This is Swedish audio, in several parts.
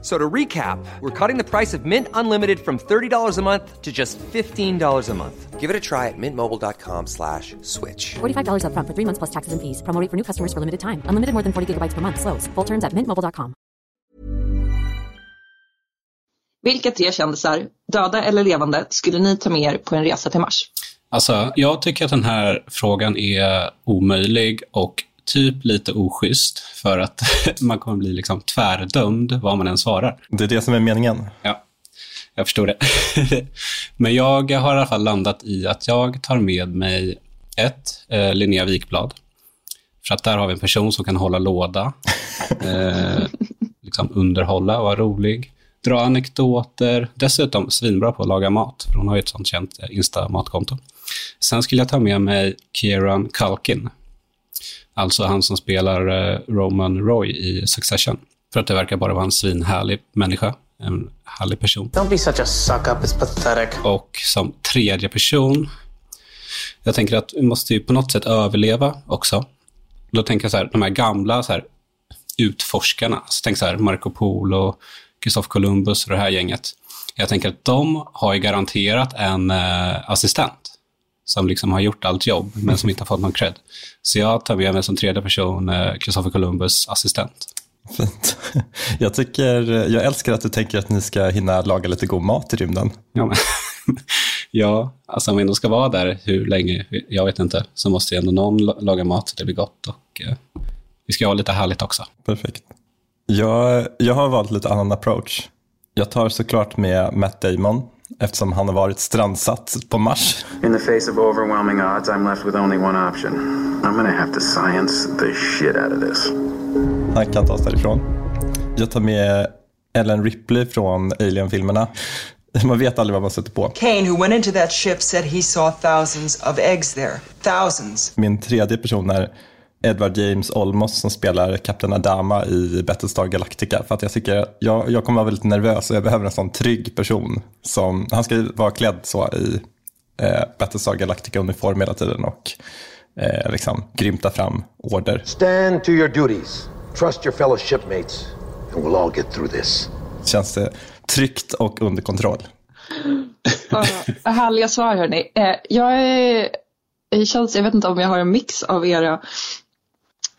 So to recap, we're cutting the price of Mint Unlimited from $30 a month to just $15 a month. Give it a try at mintmobile.com slash switch. $45 upfront for three months plus taxes and fees. Promo rate for new customers for limited time. Unlimited more than 40 gigabytes per month. Slows. Full terms at mintmobile.com. Vilka tre kändisar, döda eller levande, skulle ni ta med er på en resa till Mars? Alltså, jag tycker att den här frågan är omöjlig och typ lite oschysst för att man kommer bli liksom tvärdömd vad man än svarar. Det är det som är meningen. Ja, jag förstår det. Men jag har i alla fall landat i att jag tar med mig ett, eh, Linnea Wikblad. För att där har vi en person som kan hålla låda, eh, liksom underhålla, vara rolig, dra anekdoter, dessutom svinbra på att laga mat, för hon har ju ett sånt känt eh, Insta-matkonto. Sen skulle jag ta med mig Kieran Culkin, alltså han som spelar eh, Roman Roy i Succession. För att det verkar bara vara en svinhärlig människa, en härlig person. Don't be such a suck up, it's pathetic. Och som tredje person, jag tänker att vi måste ju på något sätt överleva också. Då tänker jag så här, de här gamla så här, utforskarna, så tänk så här, Marco Polo, Christopher Columbus och det här gänget. Jag tänker att de har ju garanterat en eh, assistent som liksom har gjort allt jobb, men som inte har fått någon cred. Så jag tar med mig som tredje person eh, Christopher Columbus assistent. Fint. Jag, tycker, jag älskar att du tänker att ni ska hinna laga lite god mat i rymden. Ja, men, ja, alltså om vi ändå ska vara där hur länge, jag vet inte, så måste ju ändå någon la- laga mat så det blir gott. Och, eh, vi ska ha lite härligt också. Perfekt. Jag, jag har valt lite annan approach. Jag tar såklart med Matt Damon eftersom han har varit strandsatt på Mars. In the face of overwhelming odds, I'm left with only one option. I'm gonna have to science the shit out of this. Han kan ta oss därifrån. Jag tar med Ellen Ripley från Alien-filmerna. Man vet aldrig vad man sätter på. Kane, who went into that ship, said he saw thousands of eggs there. Thousands. Min tredje person är Edward James Olmos som spelar Kapten Adama i Battlestar Galactica. För att jag tycker, jag, jag kommer vara väldigt nervös och jag behöver en sån trygg person. Som, han ska ju vara klädd så i eh, Battlestar Galactica-uniform hela tiden och eh, liksom grymta fram order. Stand to your duties. Trust your fellow shipmates, and we'll all get through this. Känns det tryggt och under kontroll. Uh, härliga svar hörni. Eh, jag är, det känns, jag vet inte om jag har en mix av era.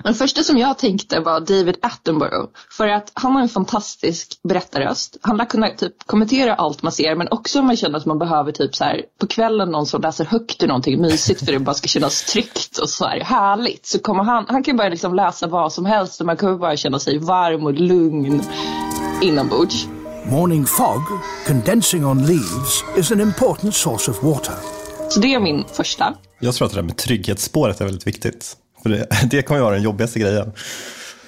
Den första som jag tänkte var David Attenborough. För att han har en fantastisk berättarröst. Han lär kunna typ kommentera allt man ser men också om man känner att man behöver typ så här på kvällen någon som läser högt ur någonting mysigt för det bara ska kännas tryggt och så här härligt. Så kommer han, han kan bara liksom läsa vad som helst och man kommer bara känna sig varm och lugn inombords. Morning fog, condensing on leaves, is an important source of water. Så det är min första. Jag tror att det där med trygghetsspåret är väldigt viktigt. För det, det kommer vara den jobbigaste grejen.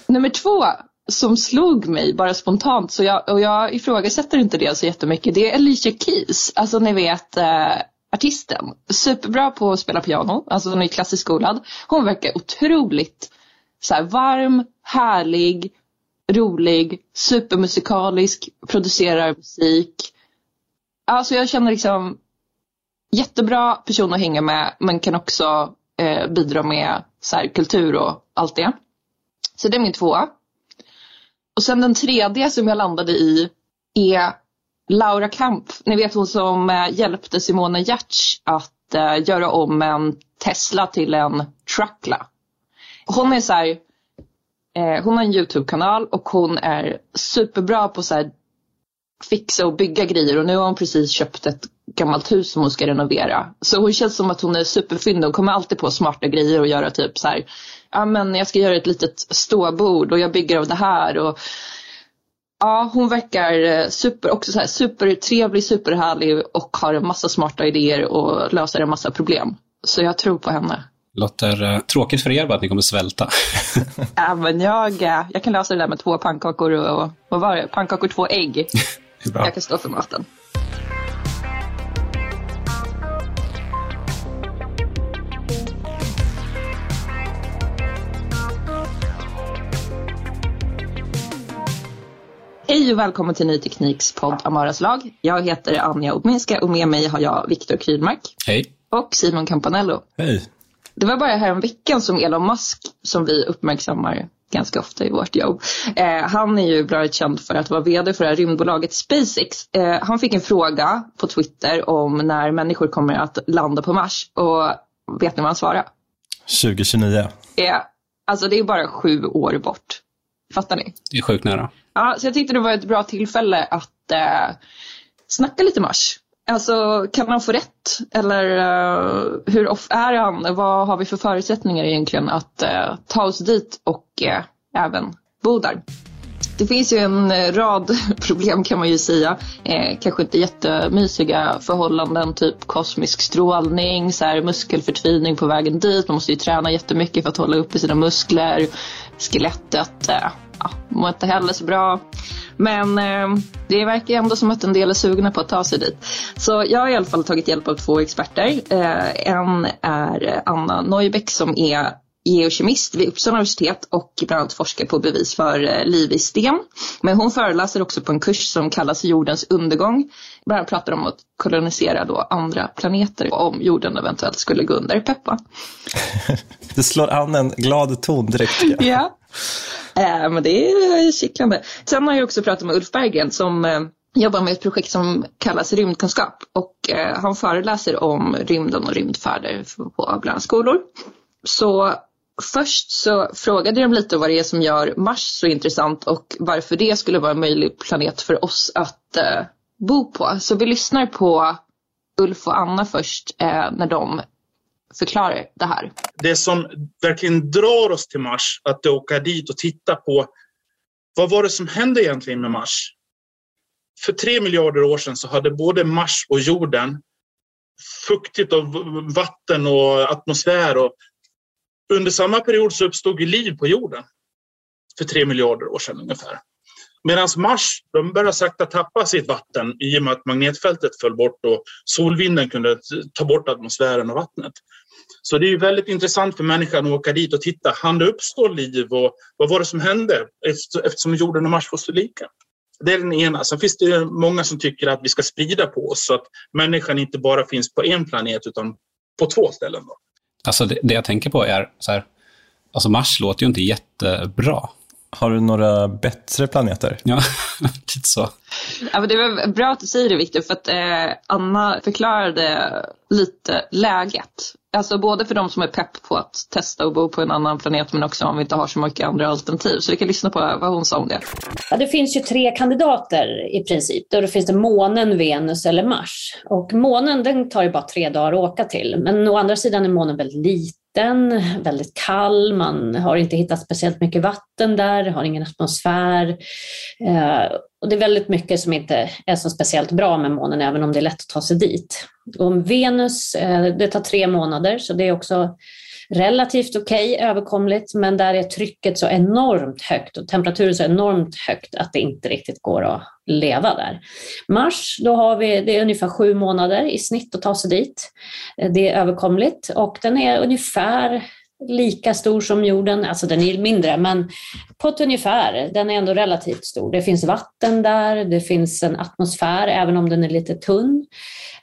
Nummer två som slog mig bara spontant, så jag, och jag ifrågasätter inte det så jättemycket, det är Alicia Keys. Alltså ni vet eh, artisten. Superbra på att spela piano, alltså hon är klassiskt skolad. Hon verkar otroligt så här, varm, härlig, rolig, supermusikalisk, producerar musik. Alltså jag känner liksom jättebra person att hänga med men kan också eh, bidra med så här, kultur och allt det. Så det är min tvåa. Och sen den tredje som jag landade i är Laura Kamp. Ni vet hon som eh, hjälpte Simone Giertz att eh, göra om en Tesla till en Truckla. Hon är så här, eh, hon har en YouTube-kanal och hon är superbra på så här fixa och bygga grejer och nu har hon precis köpt ett gammalt hus som hon ska renovera. Så hon känns som att hon är superfyndig. Hon kommer alltid på smarta grejer och göra typ så här. Ja men jag ska göra ett litet ståbord och jag bygger av det här. Och, ja hon verkar eh, super, också så här supertrevlig, superhärlig och har en massa smarta idéer och löser en massa problem. Så jag tror på henne. Låter eh, tråkigt för er bara att ni kommer svälta. Ja men jag, eh, jag kan lösa det där med två pannkakor och vad var det? Pannkakor, två ägg. Bra. Jag kan stå för maten. Hej och välkommen till Ny Tekniks podd Amaras lag. Jag heter Anja Odminska och med mig har jag Viktor Krylmark. Hej. Och Simon Campanello. Hej. Det var bara här veckan som Elon Musk, som vi uppmärksammar ganska ofta i vårt jobb. Eh, han är ju bland annat känd för att vara vd för det här rymdbolaget SpaceX. Eh, han fick en fråga på Twitter om när människor kommer att landa på Mars. Och vet ni vad han svarade? 2029. Eh, alltså det är bara sju år bort. Fattar ni? Det är sjukt nära. Ja, så jag tyckte det var ett bra tillfälle att eh, snacka lite Mars. Alltså, kan han få rätt? Eller uh, hur off är han? Vad har vi för förutsättningar egentligen att uh, ta oss dit och uh, även bo där? Det finns ju en eh, rad problem kan man ju säga. Eh, kanske inte jättemysiga förhållanden, typ kosmisk strålning, så här, muskelförtvining på vägen dit. Man måste ju träna jättemycket för att hålla uppe sina muskler. Skelettet eh, ja, mår inte heller så bra. Men eh, det verkar ändå som att en del är sugna på att ta sig dit. Så jag har i alla fall tagit hjälp av två experter. Eh, en är Anna Neubeck som är geokemist vid Uppsala universitet och bland annat forskar på bevis för eh, liv i sten. Men hon föreläser också på en kurs som kallas jordens undergång. Bland annat pratar om att kolonisera då andra planeter om jorden eventuellt skulle gå under. Peppa. det slår an en glad ton direkt. ja, eh, men det är kittlande. Sen har jag också pratat med Ulf Berggren som eh, jobbar med ett projekt som kallas rymdkunskap och eh, han föreläser om rymden och rymdfärder på bland skolor. Så först så frågade de lite vad det är som gör Mars så intressant och varför det skulle vara en möjlig planet för oss att eh, bo på. Så vi lyssnar på Ulf och Anna först eh, när de förklarar det här. Det som verkligen drar oss till Mars, att åka dit och titta på vad var det som hände egentligen med Mars? För tre miljarder år sedan så hade både Mars och jorden fuktigt av vatten och atmosfär och under samma period så uppstod liv på jorden. För tre miljarder år sedan ungefär. Medan Mars de började sakta tappa sitt vatten i och med att magnetfältet föll bort och solvinden kunde ta bort atmosfären och vattnet. Så det är väldigt intressant för människan att åka dit och titta. hann det uppstå liv och vad var det som hände eftersom jorden och Mars var så lika? Det är den ena. Sen finns det många som tycker att vi ska sprida på oss så att människan inte bara finns på en planet utan på två ställen. Då. Alltså det, det jag tänker på är så här, alltså Mars låter ju inte jättebra. Har du några bättre planeter? Ja, lite så. Ja, men det var bra att du säger det Viktor, för att eh, Anna förklarade lite läget. Alltså både för de som är pepp på att testa och bo på en annan planet men också om vi inte har så mycket andra alternativ. Så vi kan lyssna på vad hon sa om det. Ja, det finns ju tre kandidater i princip. Då finns det månen, Venus eller Mars. Och månen den tar ju bara tre dagar att åka till. Men å andra sidan är månen väldigt liten, väldigt kall. Man har inte hittat speciellt mycket vatten där, har ingen atmosfär. Eh, och det är väldigt mycket som inte är så speciellt bra med månen, även om det är lätt att ta sig dit. Och Venus, eh, det tar tre månader, så det är också relativt okej, okay, överkomligt, men där är trycket så enormt högt och temperaturen så enormt högt att det inte riktigt går att leva där. Mars, då har vi, det är ungefär sju månader i snitt att ta sig dit. Det är överkomligt och den är ungefär lika stor som jorden, alltså den är mindre, men på ett ungefär. Den är ändå relativt stor. Det finns vatten där, det finns en atmosfär, även om den är lite tunn.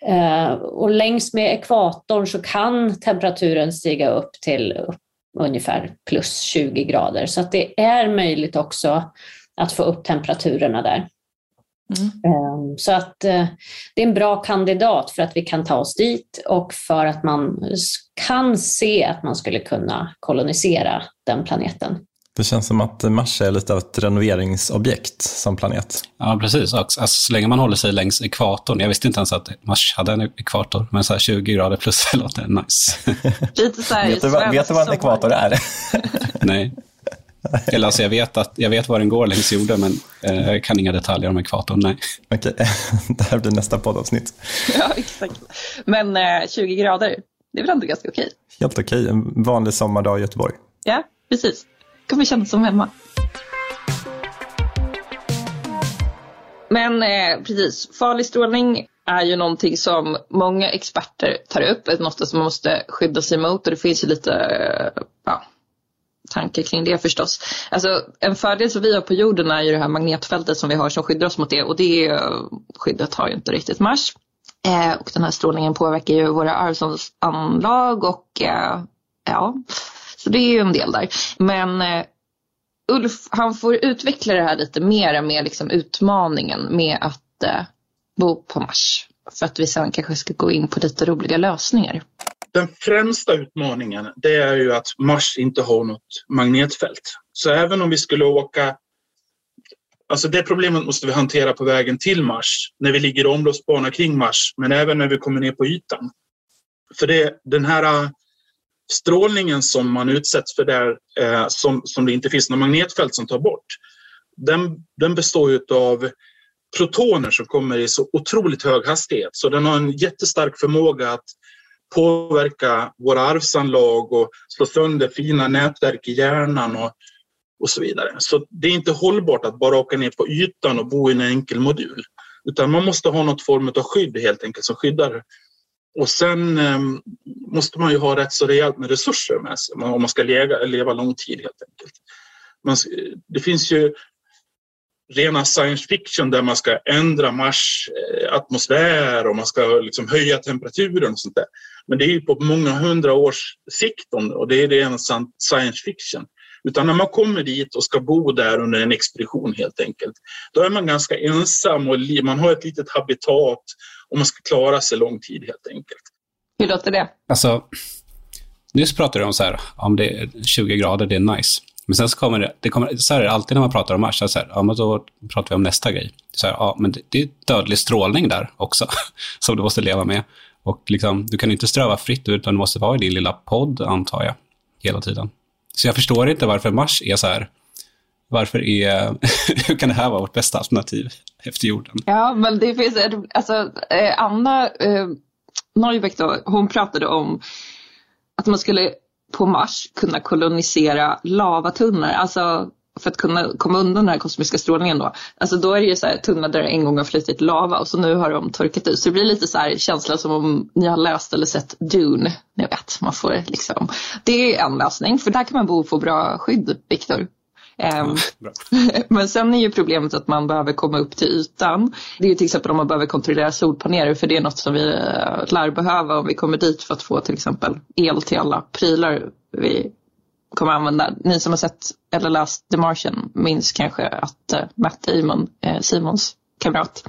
Eh, och längs med ekvatorn så kan temperaturen stiga upp till ungefär plus 20 grader. Så att det är möjligt också att få upp temperaturerna där. Mm. Ehm, så att eh, det är en bra kandidat för att vi kan ta oss dit och för att man kan se att man skulle kunna kolonisera den planeten. Det känns som att Mars är lite av ett renoveringsobjekt som planet. Ja, precis. Alltså, så länge man håller sig längs ekvatorn. Jag visste inte ens att Mars hade en ekvator, men så 20 grader plus låter nice. Lite så här, vet, du, vet du vad en ekvator är? Nej. Eller alltså jag vet, att, jag vet var den går längs jorden, men eh, jag kan inga detaljer om ekvatorn. Nej. Okej, det här blir nästa poddavsnitt. ja, exakt. Men eh, 20 grader, det är väl ändå ganska okej? Helt okej, en vanlig sommardag i Göteborg. Ja, precis. kommer kännas som hemma. Men eh, precis, farlig strålning är ju någonting som många experter tar upp, något som man måste skydda sig mot och det finns ju lite, eh, ja, tankar kring det förstås. Alltså, en fördel som vi har på jorden är ju det här magnetfältet som vi har som skyddar oss mot det och det skyddet har ju inte riktigt Mars. Eh, och den här strålningen påverkar ju våra arvsanlag och eh, ja, så det är ju en del där. Men eh, Ulf, han får utveckla det här lite mer med liksom utmaningen med att eh, bo på Mars. För att vi sen kanske ska gå in på lite roliga lösningar. Den främsta utmaningen det är ju att Mars inte har något magnetfält. Så även om vi skulle åka Alltså det problemet måste vi hantera på vägen till Mars, när vi ligger i omloppsbana kring Mars, men även när vi kommer ner på ytan. För det, den här äh, strålningen som man utsätts för där, eh, som, som det inte finns något magnetfält som tar bort, den, den består av protoner som kommer i så otroligt hög hastighet. Så den har en jättestark förmåga att påverka våra arvsanlag och slå sönder fina nätverk i hjärnan och, och så vidare. Så det är inte hållbart att bara åka ner på ytan och bo i en enkel modul. Utan man måste ha något form av skydd helt enkelt som skyddar. Och sen eh, måste man ju ha rätt så rejält med resurser med sig om man ska leva, leva lång tid helt enkelt. Man, det finns ju rena science fiction där man ska ändra Mars eh, atmosfär och man ska liksom höja temperaturen och sånt där. Men det är ju på många hundra års sikt och det är rena science fiction. Utan när man kommer dit och ska bo där under en expedition helt enkelt, då är man ganska ensam och man har ett litet habitat och man ska klara sig lång tid helt enkelt. Hur låter det? Alltså, nyss pratade du om så här, om det är 20 grader, det är nice. Men sen så kommer det, det kommer, så är det alltid när man pratar om Mars, så här, ja, men då pratar vi om nästa grej. Så här, ja, men det, det är dödlig strålning där också, som du måste leva med. Och liksom, du kan inte ströva fritt, utan du måste vara i din lilla podd, antar jag, hela tiden. Så jag förstår inte varför Mars är så här, varför är, hur kan det här vara vårt bästa alternativ efter jorden? Ja, men det finns, alltså eh, Anna eh, Neubeck då, hon pratade om att man skulle på Mars kunna kolonisera lavatunnor, alltså för att kunna komma undan den här kosmiska strålningen då. Alltså då är det ju så här tunnlar där det en gång har flutit lava och så nu har de torkat ut. Så det blir lite så här känsla som om ni har läst eller sett Dune. Ni vet, man får liksom. Det är en lösning för där kan man bo och få bra skydd, Viktor. Um, men sen är ju problemet att man behöver komma upp till ytan. Det är ju till exempel om man behöver kontrollera solpaneler för det är något som vi uh, lär behöva om vi kommer dit för att få till exempel el till alla prylar vi kommer använda. Ni som har sett eller läst The Martian minns kanske att uh, Matt Damon, uh, Simons kamrat,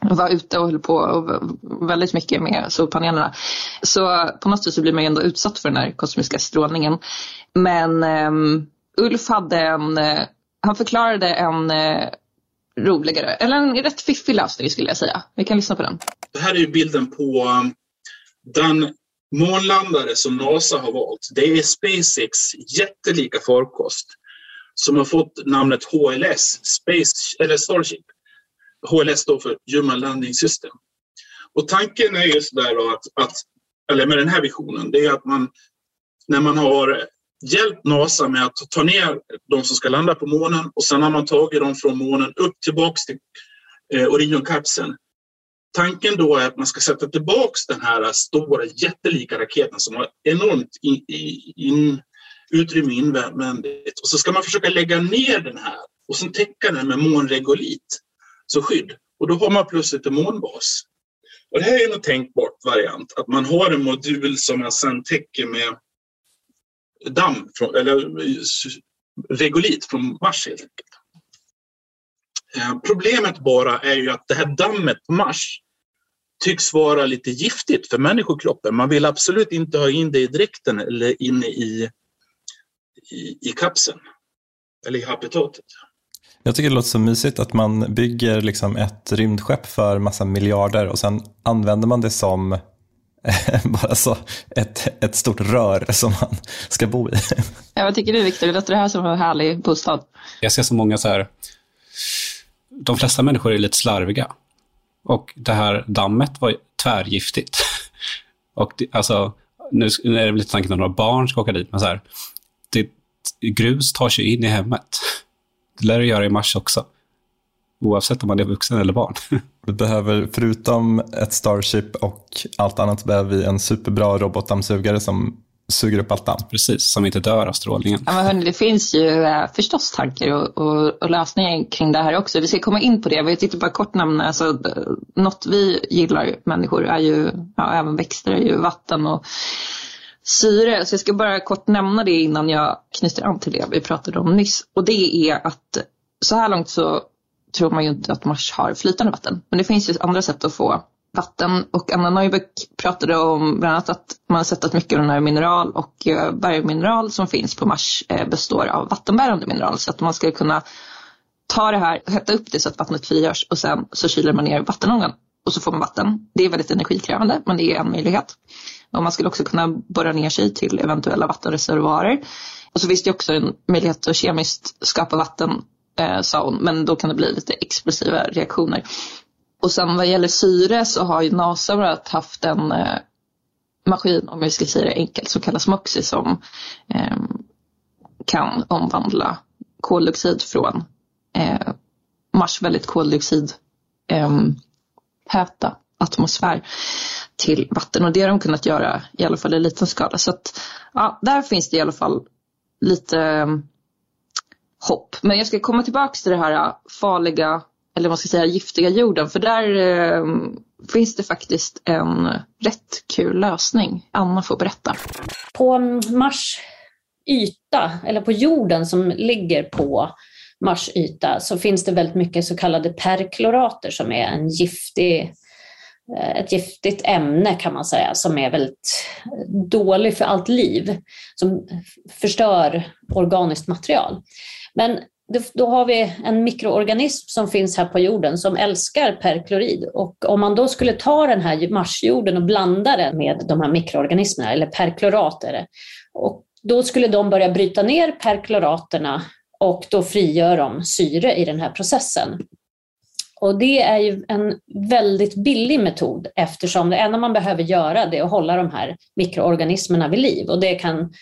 var ute och höll på och väldigt mycket med solpanelerna. Så på något sätt så blir man ju ändå utsatt för den här kosmiska strålningen. Men um, Ulf hade en, eh, han förklarade en eh, roligare, eller en rätt fiffig lösning skulle jag säga. Vi kan lyssna på den. Det här är ju bilden på um, den månlandare som NASA har valt. Det är SpaceX jättelika farkost som har fått namnet HLS, Space, eller Starship. HLS står för Human Landing System. Och tanken är ju sådär att, att, eller med den här visionen, det är att man när man har hjälpt NASA med att ta ner de som ska landa på månen och sen har man tagit dem från månen upp tillbaks till eh, Orionkapseln. Tanken då är att man ska sätta tillbaks den här stora jättelika raketen som har enormt in, in, utrymme invändigt och så ska man försöka lägga ner den här och sen täcka den med månregolit som skydd. Och då har man plötsligt en månbas. Och det här är en tänkbart variant, att man har en modul som man sen täcker med damm, från, eller eh, regolit från Mars helt enkelt. Eh, problemet bara är ju att det här dammet på Mars tycks vara lite giftigt för människokroppen. Man vill absolut inte ha in det i dräkten eller inne i, i, i kapseln eller i habitatet. Jag tycker det låter så mysigt att man bygger liksom ett rymdskepp för massa miljarder och sen använder man det som bara så ett, ett stort rör som man ska bo i. Ja, vad tycker du Viktor? Låter det här som en härlig bostad? Jag ser så många så här, de flesta människor är lite slarviga. Och det här dammet var tvärgiftigt. Och det, alltså, nu är det lite tanken att några barn ska åka dit, men så här, det, grus tar sig in i hemmet. Det lär det göra i mars också. Oavsett om man är vuxen eller barn. Vi behöver, förutom ett Starship och allt annat, behöver vi en superbra robotdammsugare som suger upp allt damm. Precis, som inte dör av strålningen. Ja, men hörni, det finns ju äh, förstås tankar och, och, och, lösningar kring det här också. Vi ska komma in på det. Vi tittar bara kort nämna, alltså, något vi gillar människor är ju, ja, även växter, är ju vatten och syre. Så jag ska bara kort nämna det innan jag knyter an till det vi pratade om nyss. Och det är att så här långt så tror man ju inte att Mars har flytande vatten. Men det finns ju andra sätt att få vatten och Anna Neubeck pratade om bland annat att man har sett att mycket av den här mineral och eh, bergmineral som finns på Mars eh, består av vattenbärande mineral så att man skulle kunna ta det här, hetta upp det så att vattnet frigörs och sen så kyler man ner vattenångan och så får man vatten. Det är väldigt energikrävande men det är en möjlighet. Och man skulle också kunna borra ner sig till eventuella vattenreservoarer. Och så finns det också en möjlighet att kemiskt skapa vatten, eh, sa hon, men då kan det bli lite explosiva reaktioner. Och sen vad gäller syre så har ju NASA haft en eh, maskin, om vi ska säga det enkelt, som kallas MOXIE som eh, kan omvandla koldioxid från eh, Mars väldigt koldioxidtäta ehm, eh, atmosfär till vatten och det har de kunnat göra i alla fall i liten skala. Så att, ja, där finns det i alla fall lite ehm, hopp. Men jag ska komma tillbaka till det här äh, farliga eller vad ska jag säga giftiga jorden, för där eh, finns det faktiskt en rätt kul lösning. Anna får berätta. På Mars yta, eller på jorden som ligger på Mars yta, så finns det väldigt mycket så kallade perklorater som är en giftig äh, ett giftigt ämne kan man säga som är väldigt dåligt för allt liv, som förstör organiskt material. Men då har vi en mikroorganism som finns här på jorden som älskar perklorid. Och om man då skulle ta den här marsjorden och blanda den med de här mikroorganismerna, eller perklorat är och då skulle de börja bryta ner perkloraterna och då frigör de syre i den här processen. Och det är ju en väldigt billig metod eftersom det enda man behöver göra det är att hålla de här mikroorganismerna vid liv. Och det kan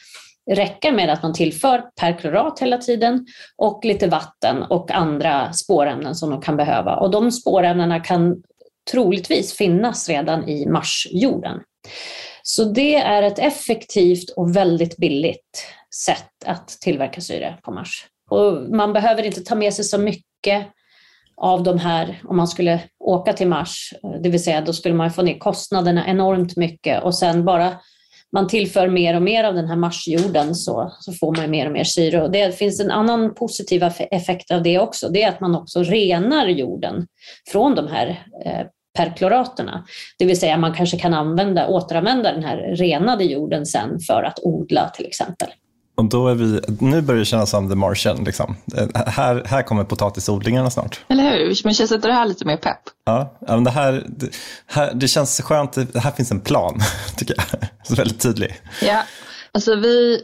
räcka med att man tillför perklorat hela tiden och lite vatten och andra spårämnen som de kan behöva. Och de spårämnena kan troligtvis finnas redan i Marsjorden. Så det är ett effektivt och väldigt billigt sätt att tillverka syre på Mars. Och man behöver inte ta med sig så mycket av de här om man skulle åka till Mars. Det vill säga då skulle man få ner kostnaderna enormt mycket och sen bara man tillför mer och mer av den här marsjorden så, så får man mer och mer syre. Och det finns en annan positiv effekt av det också. Det är att man också renar jorden från de här eh, perkloraterna. Det vill säga man kanske kan använda, återanvända den här renade jorden sen för att odla till exempel. Och då är vi, nu börjar det kännas som The Martian. Liksom. Här, här kommer potatisodlingarna snart. Eller hur? Men känns inte det här lite mer pepp? Ja, men det, här, det, här, det känns skönt. Det här finns en plan, tycker jag. Så väldigt tydlig. Ja, alltså vi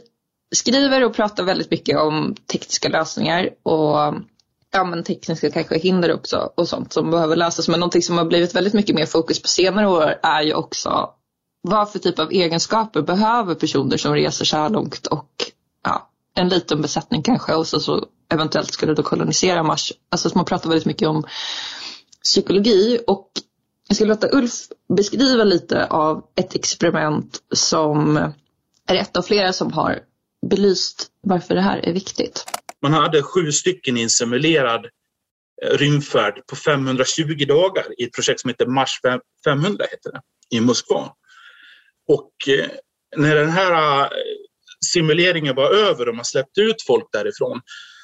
skriver och pratar väldigt mycket om tekniska lösningar och ja, men tekniska kanske hinder också och sånt som behöver lösas. Men någonting som har blivit väldigt mycket mer fokus på senare år är ju också vad för typ av egenskaper behöver personer som reser så här långt och en liten besättning kanske och så, så eventuellt skulle då kolonisera Mars. Alltså man pratar väldigt mycket om psykologi och jag ska låta Ulf beskriva lite av ett experiment som är ett av flera som har belyst varför det här är viktigt. Man hade sju stycken i en simulerad eh, rymdfärd på 520 dagar i ett projekt som heter Mars 500 heter det, i Moskva. Och eh, när den här eh, simuleringen var över och man släppte ut folk därifrån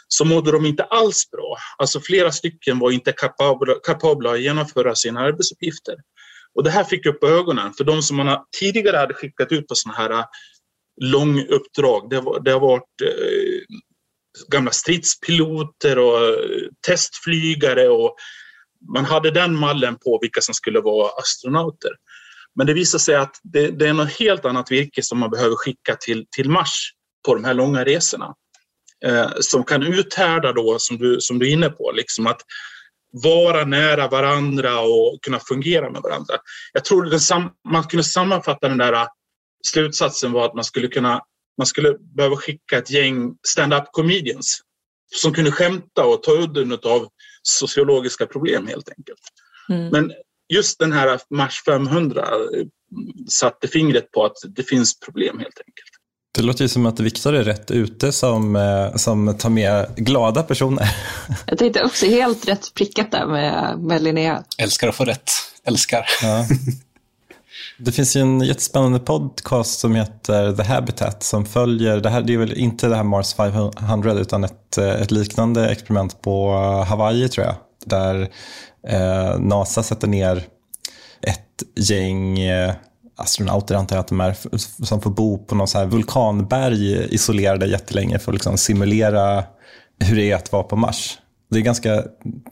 så mådde de inte alls bra. Alltså flera stycken var inte kapabla, kapabla att genomföra sina arbetsuppgifter. Och det här fick upp ögonen för de som man tidigare hade skickat ut på sådana här äh, långuppdrag. Det, var, det har varit eh, gamla stridspiloter och äh, testflygare och man hade den mallen på vilka som skulle vara astronauter. Men det visar sig att det, det är något helt annat virke som man behöver skicka till, till Mars på de här långa resorna. Eh, som kan uthärda då, som du, som du är inne på, liksom att vara nära varandra och kunna fungera med varandra. Jag tror att man kunde sammanfatta den där äh, slutsatsen var att man skulle kunna man skulle behöva skicka ett gäng stand-up comedians som kunde skämta och ta udden av sociologiska problem helt enkelt. Mm. Men just den här Mars 500 eh, satte fingret på att det finns problem helt enkelt. Det låter ju som att Viktor är rätt ute som, eh, som tar med glada personer. Jag tänkte också helt rätt prickat där med, med Linnea. Älskar att få rätt. Älskar. Ja. Det finns ju en jättespännande podcast som heter The Habitat som följer, det här det är väl inte det här Mars 500 utan ett, eh, ett liknande experiment på Hawaii tror jag. Där eh, NASA sätter ner ett gäng eh, astronauter antar jag att de är, som får bo på någon så här vulkanberg isolerade jättelänge för att liksom simulera hur det är att vara på Mars. Det är ganska,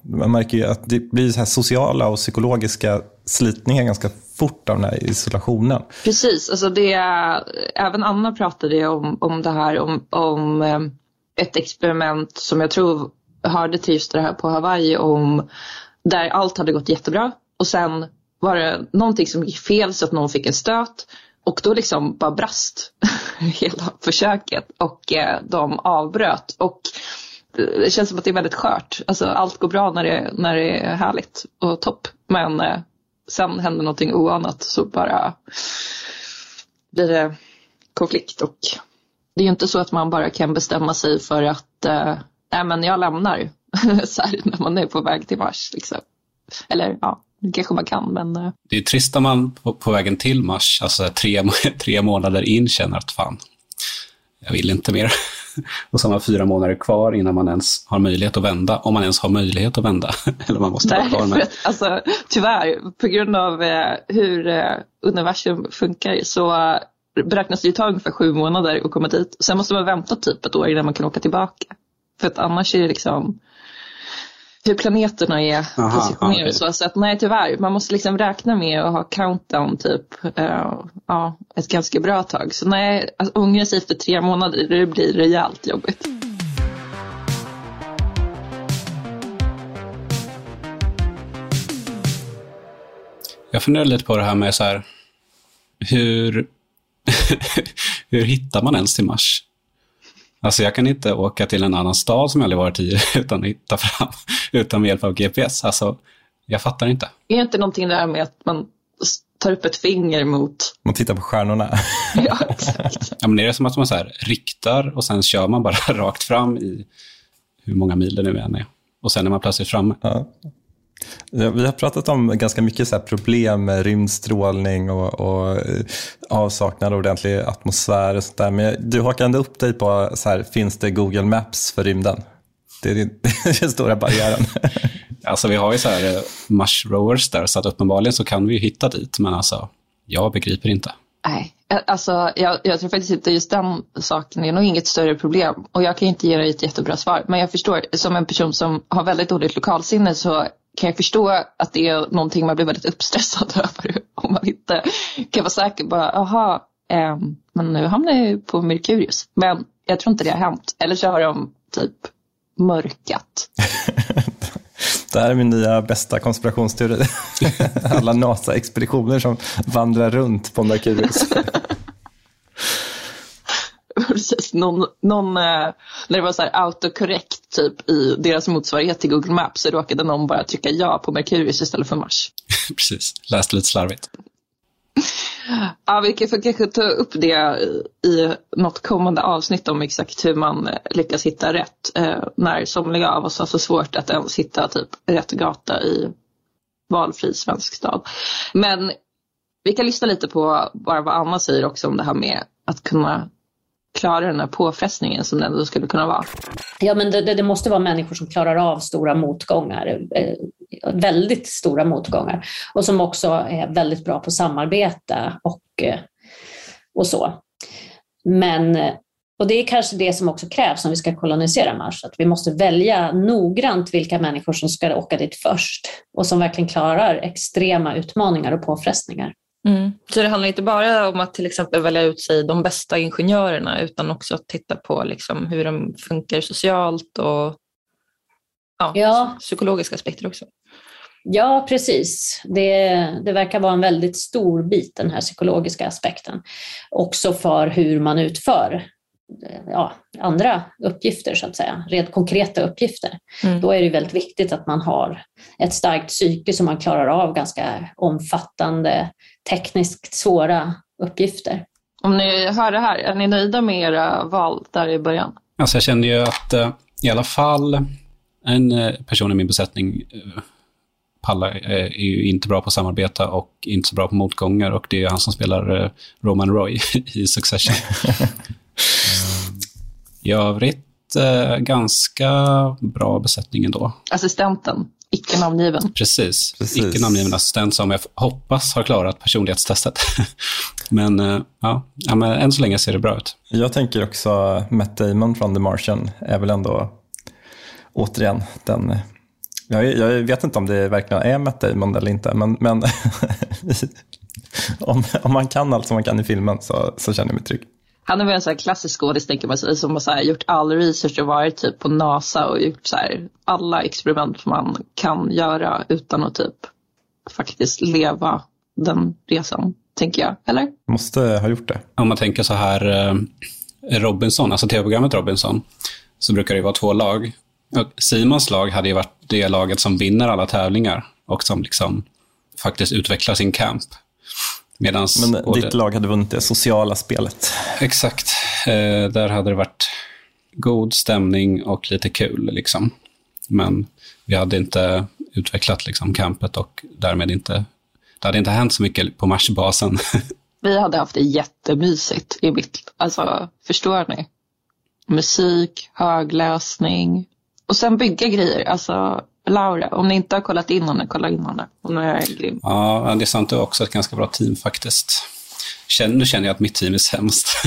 man märker ju att det blir så här sociala och psykologiska slitningar ganska fort av den här isolationen. Precis, alltså det, även Anna pratade om, om det här om, om eh, ett experiment som jag tror hörde till just det här på Hawaii om där allt hade gått jättebra och sen var det någonting som gick fel så att någon fick en stöt och då liksom bara brast hela försöket och eh, de avbröt. Och eh, det känns som att det är väldigt skört. Alltså, allt går bra när det, när det är härligt och topp. Men eh, sen händer någonting oanat så bara blir det konflikt. Och det är ju inte så att man bara kan bestämma sig för att eh, nej men jag lämnar så här, när man är på väg till Mars. Liksom. Eller ja, det kanske man kan, men... eh, Det är trist om man på, på vägen till Mars, alltså tre, tre månader in, känner att fan, jag vill inte mer. Och så har man fyra månader kvar innan man ens har möjlighet att vända, om man ens har möjlighet att vända. Eller man måste vara Nej, kvar för med. att, alltså, tyvärr, på grund av eh, hur eh, universum funkar så eh, beräknas det ju ta ungefär sju månader att komma dit. Sen måste man vänta typ ett år innan man kan åka tillbaka. För att annars är det liksom hur planeterna är Aha, positionerade. okej. Så, så att nej tyvärr, man måste liksom räkna med att ha countdown typ eh, ja, ett ganska bra tag. Så nej, alltså, ångra sig efter tre månader, det blir rejält jobbigt. Jag funderar lite på det här med så här, hur, hur hittar man ens till Mars? Alltså jag kan inte åka till en annan stad som jag aldrig varit i utan att hitta fram, utan med hjälp av GPS. Alltså, jag fattar inte. Är inte någonting där med att man tar upp ett finger mot Man tittar på stjärnorna. Ja, exakt. Ja, men är det som att man så här riktar och sen kör man bara rakt fram i hur många mil det nu än är. Och sen är man plötsligt framme. Ja. Vi har pratat om ganska mycket så här problem med rymdstrålning och, och eh, avsaknad av ordentlig atmosfär och sånt där. Men du hakar ändå upp dig på, så här, finns det Google Maps för rymden? Det är det är den stora barriären. Alltså vi har ju så här eh, Mars Rovers där, så att uppenbarligen så kan vi ju hitta dit. Men alltså, jag begriper inte. Nej, eh, alltså jag, jag tror faktiskt inte just den saken är nog inget större problem. Och jag kan inte ge dig ett jättebra svar. Men jag förstår, som en person som har väldigt dåligt lokalsinne så kan jag förstå att det är någonting man blir väldigt uppstressad över. Om man inte kan vara säker på, aha, ehm, men nu hamnar jag ju på Merkurius. Men jag tror inte det har hänt. Eller så har de typ mörkat. Det här är min nya bästa konspirationsteori. Alla NASA-expeditioner som vandrar runt på Merkurius. Precis, någon, någon, eh, när det var så här autocorrect typ i deras motsvarighet till Google Maps så råkade någon bara trycka ja på Merkurius istället för Mars. Precis, läste lite slarvigt. Ja, vi kan få kanske ta upp det i något kommande avsnitt om exakt hur man eh, lyckas hitta rätt. Eh, när somliga av oss har så svårt att ens hitta typ rätt gata i valfri svensk stad. Men vi kan lyssna lite på bara vad Anna säger också om det här med att kunna klara den här påfrestningen som det ändå skulle kunna vara. Ja, men det, det, måste vara människor som klarar av stora motgångar, eh, väldigt stora motgångar, och som också är väldigt bra på samarbete och, eh, och så. Men, eh, och det är kanske det som också krävs om vi ska kolonisera Mars, att vi måste välja noggrant vilka människor som ska åka dit först och som verkligen klarar extrema utmaningar och påfrestningar. Mm. Så det handlar inte bara om att till exempel välja ut sig de bästa ingenjörerna utan också att titta på liksom hur de funkar socialt och ja, Ja. psykologiska aspekter också. Ja, precis. Det, det verkar vara en väldigt stor bit, den här psykologiska aspekten. Också för hur man utför ja, andra uppgifter, så att säga. Rent konkreta uppgifter. Mm. Då är det väldigt viktigt att man har ett starkt psyke som man klarar av ganska omfattande, tekniskt svåra uppgifter. Om ni hör det här, är ni nöjda med era val där i början? Alltså jag kände ju att eh, i alla fall en eh, person i min besättning eh, pallar, eh, är ju inte bra på att samarbeta och inte så bra på motgångar och det är han som spelar eh, Roman Roy i Succession. I övrigt eh, ganska bra besättning ändå. Assistenten, icke namngiven. Precis. Precis. Icke namngiven assistent som jag hoppas har klarat personlighetstestet. men, eh, ja, ja, men än så länge ser det bra ut. Jag tänker också Matt Damon från The Martian är väl ändå återigen den jag, jag vet inte om det verkligen är Matt Damon eller inte, men, men om, om man kan allt som man kan i filmen så, så känner jag mig trygg. Han är väl en sån här klassisk skådis tänker man sig som har så här, gjort all research och varit typ på NASA och gjort så här, alla experiment man kan göra utan att typ faktiskt leva den resan, tänker jag. Eller? Måste ha gjort det. Om man tänker så här, eh, Robinson, alltså tv-programmet Robinson, så brukar det vara två lag. Och Simons lag hade ju varit det laget som vinner alla tävlingar och som liksom faktiskt utvecklar sin camp. Medans Men både- ditt lag hade vunnit det sociala spelet. Exakt. Eh, där hade det varit god stämning och lite kul. Liksom. Men vi hade inte utvecklat liksom, campet och därmed inte... Det hade inte hänt så mycket på Marsbasen. Vi hade haft det jättemysigt i mitt, alltså förstår ni? Musik, högläsning och sen bygga grejer. Alltså Laura, om ni inte har kollat in henne, kolla in henne. Hon är grym. ja, det är sant. Det är också ett ganska bra team faktiskt. Nu känner jag att mitt team är sämst.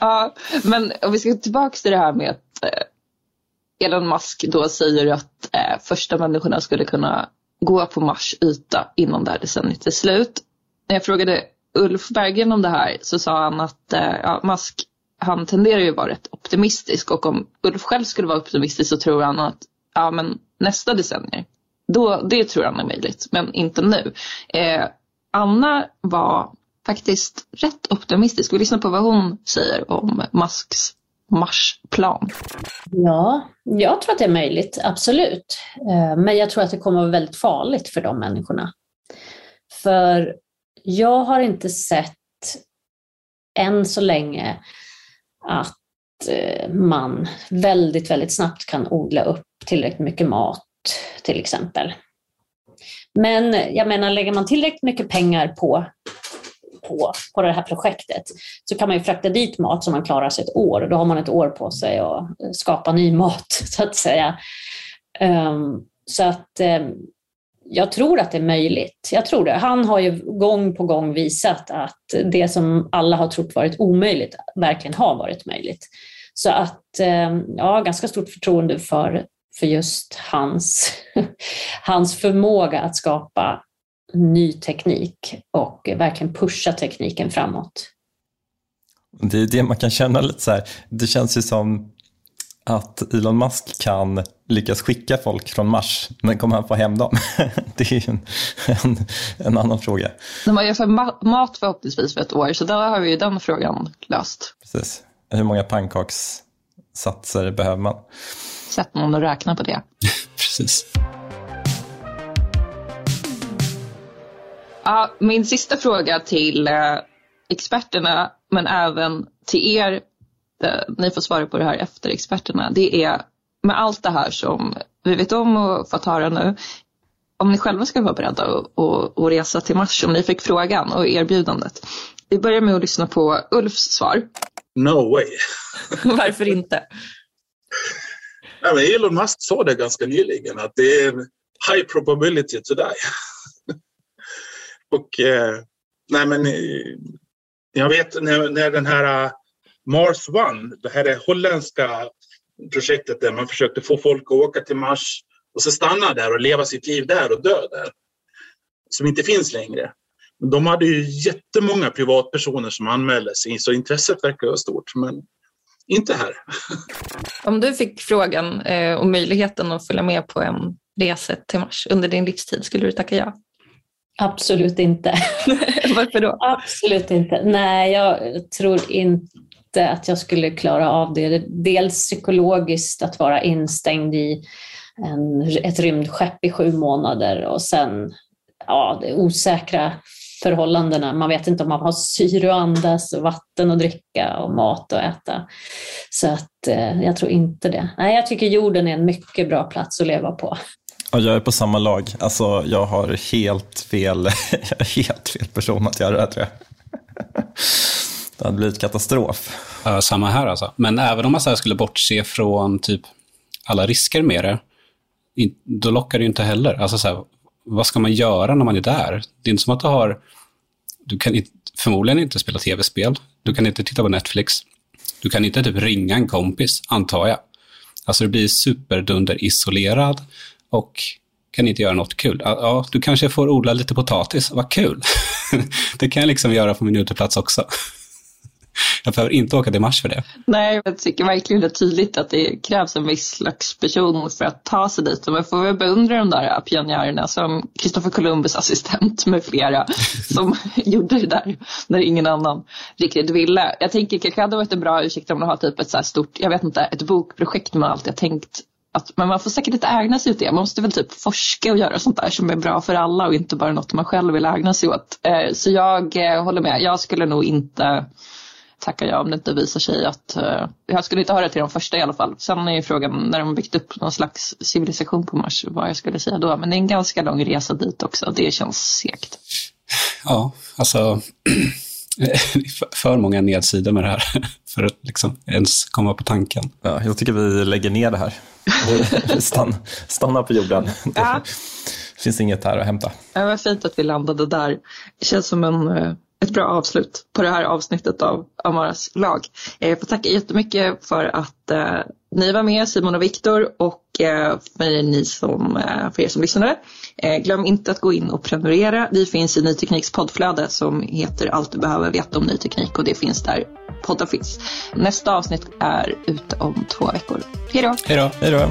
ja, men om vi ska gå tillbaka till det här med att eh, Elon Musk då säger att eh, första människorna skulle kunna gå på Mars yta innan det här decenniet är slut. När jag frågade Ulf Berggren om det här så sa han att eh, ja, Musk han tenderar ju att vara rätt optimistisk och om Ulf själv skulle vara optimistisk så tror han att ja, men nästa decennier, då, det tror han är möjligt, men inte nu. Eh, Anna var faktiskt rätt optimistisk. Vi lyssnar på vad hon säger om Musks Marsplan. Ja, jag tror att det är möjligt, absolut. Eh, men jag tror att det kommer att vara väldigt farligt för de människorna. För jag har inte sett än så länge att eh, man väldigt, väldigt snabbt kan odla upp tillräckligt mycket mat, till exempel. Men jag menar, lägger man tillräckligt mycket pengar på, på, på det här projektet så kan man ju frakta dit mat som man klarar sig ett år och då har man ett år på sig att skapa ny mat, så att säga. Um, så att um, jag tror att det är möjligt. Jag tror det. Han har ju gång på gång visat att det som alla har trott varit omöjligt verkligen har varit möjligt. Så att ehm, ja, ganska stort förtroende för, för just hans, hans förmåga att skapa ny teknik och verkligen pusha tekniken framåt. Det är det man kan känna lite så här. Det känns ju som att Elon Musk kan lyckas skicka folk från Mars, men kommer han få hem dem? Det är ju en, en, en annan fråga. De har ju för ma- mat förhoppningsvis för ett år, så där har vi ju den frågan löst. Precis. Hur många pannkakssatser behöver man? Sätt någon att räkna på det. Precis. Ja, min sista fråga till eh, experterna, men även till er, eh, ni får svara på det här efter experterna, det är med allt det här som vi vet om och fått höra nu, om ni själva ska vara beredda att, resa till Mars, om ni fick frågan och erbjudandet. Vi börjar med att lyssna på Ulfs svar. No way. Varför inte? Ja, men Elon Musk sa det ganska nyligen att det är en high probability to die. Och eh, nej men eh, jag vet när, när den här eh, Mars One, det här är holländska projektet där man försökte få folk att åka till Mars och så stanna där och leva sitt liv där och dö där. Som inte finns längre. Men de hade ju jättemånga privatpersoner som anmälde sig så intresset verkar vara stort. Men inte här. Om du fick frågan eh, och möjligheten att följa med på en resa till Mars under din livstid, skulle du tacka ja? Absolut inte. Varför då? Absolut inte. Nej, jag tror inte att jag skulle klara av det. Dels psykologiskt att vara instängd i en, ett rymdskepp i sju månader och sen ja, det osäkra förhållandena. Man vet inte om man har syre att andas, och vatten att dricka och mat att äta. Så att eh, jag tror inte det. Nej, jag tycker jorden är en mycket bra plats att leva på. Och jag är på samma lag. Alltså, jag har helt fel, helt fel person att göra det här, tror jag. Det hade blivit katastrof. Uh, samma här alltså. Men även om man så skulle bortse från typ alla risker med det, då lockar det ju inte heller. Alltså så här, vad ska man göra när man är där? Det är inte som att du har... Du kan förmodligen inte spela tv-spel. Du kan inte titta på Netflix. Du kan inte typ ringa en kompis, antar jag. Alltså du blir superdunderisolerad och kan inte göra något kul. Ja, du kanske får odla lite potatis, vad kul. det kan jag liksom göra på min uteplats också. Jag behöver inte åka till Mars för det. Nej, jag tycker verkligen det är tydligt att det krävs en viss slags person för att ta sig dit. Och man får väl beundra de där pionjärerna som Kristoffer Columbus assistent med flera som gjorde det där när ingen annan riktigt ville. Jag tänker kanske hade varit en bra ursäkt om man har typ ett så här stort, jag vet inte, ett bokprojekt man alltid har tänkt att, men man får säkert inte ägna sig åt det. Man måste väl typ forska och göra sånt där som är bra för alla och inte bara något man själv vill ägna sig åt. Eh, så jag eh, håller med. Jag skulle nog inte tacka ja om det inte visar sig att, uh, jag skulle inte höra till de första i alla fall. Sen är ju frågan när de byggt upp någon slags civilisation på Mars, vad jag skulle säga då. Men det är en ganska lång resa dit också, det känns segt. Ja, alltså för många nedsidor med det här för att liksom ens komma på tanken. Ja, jag tycker vi lägger ner det här. Stanna, stanna på jorden. Ja. Det finns inget här att hämta. Det var fint att vi landade där. Det känns som en eh, ett bra avslut på det här avsnittet av Amaras lag. Eh, jag får tacka jättemycket för att eh, ni var med, Simon och Viktor och eh, för, ni som, eh, för er som lyssnade. Eh, glöm inte att gå in och prenumerera. Vi finns i Ny Tekniks poddflöde som heter Allt du behöver veta om ny teknik och det finns där poddar finns. Nästa avsnitt är ute om två veckor. Hej då! Hej då!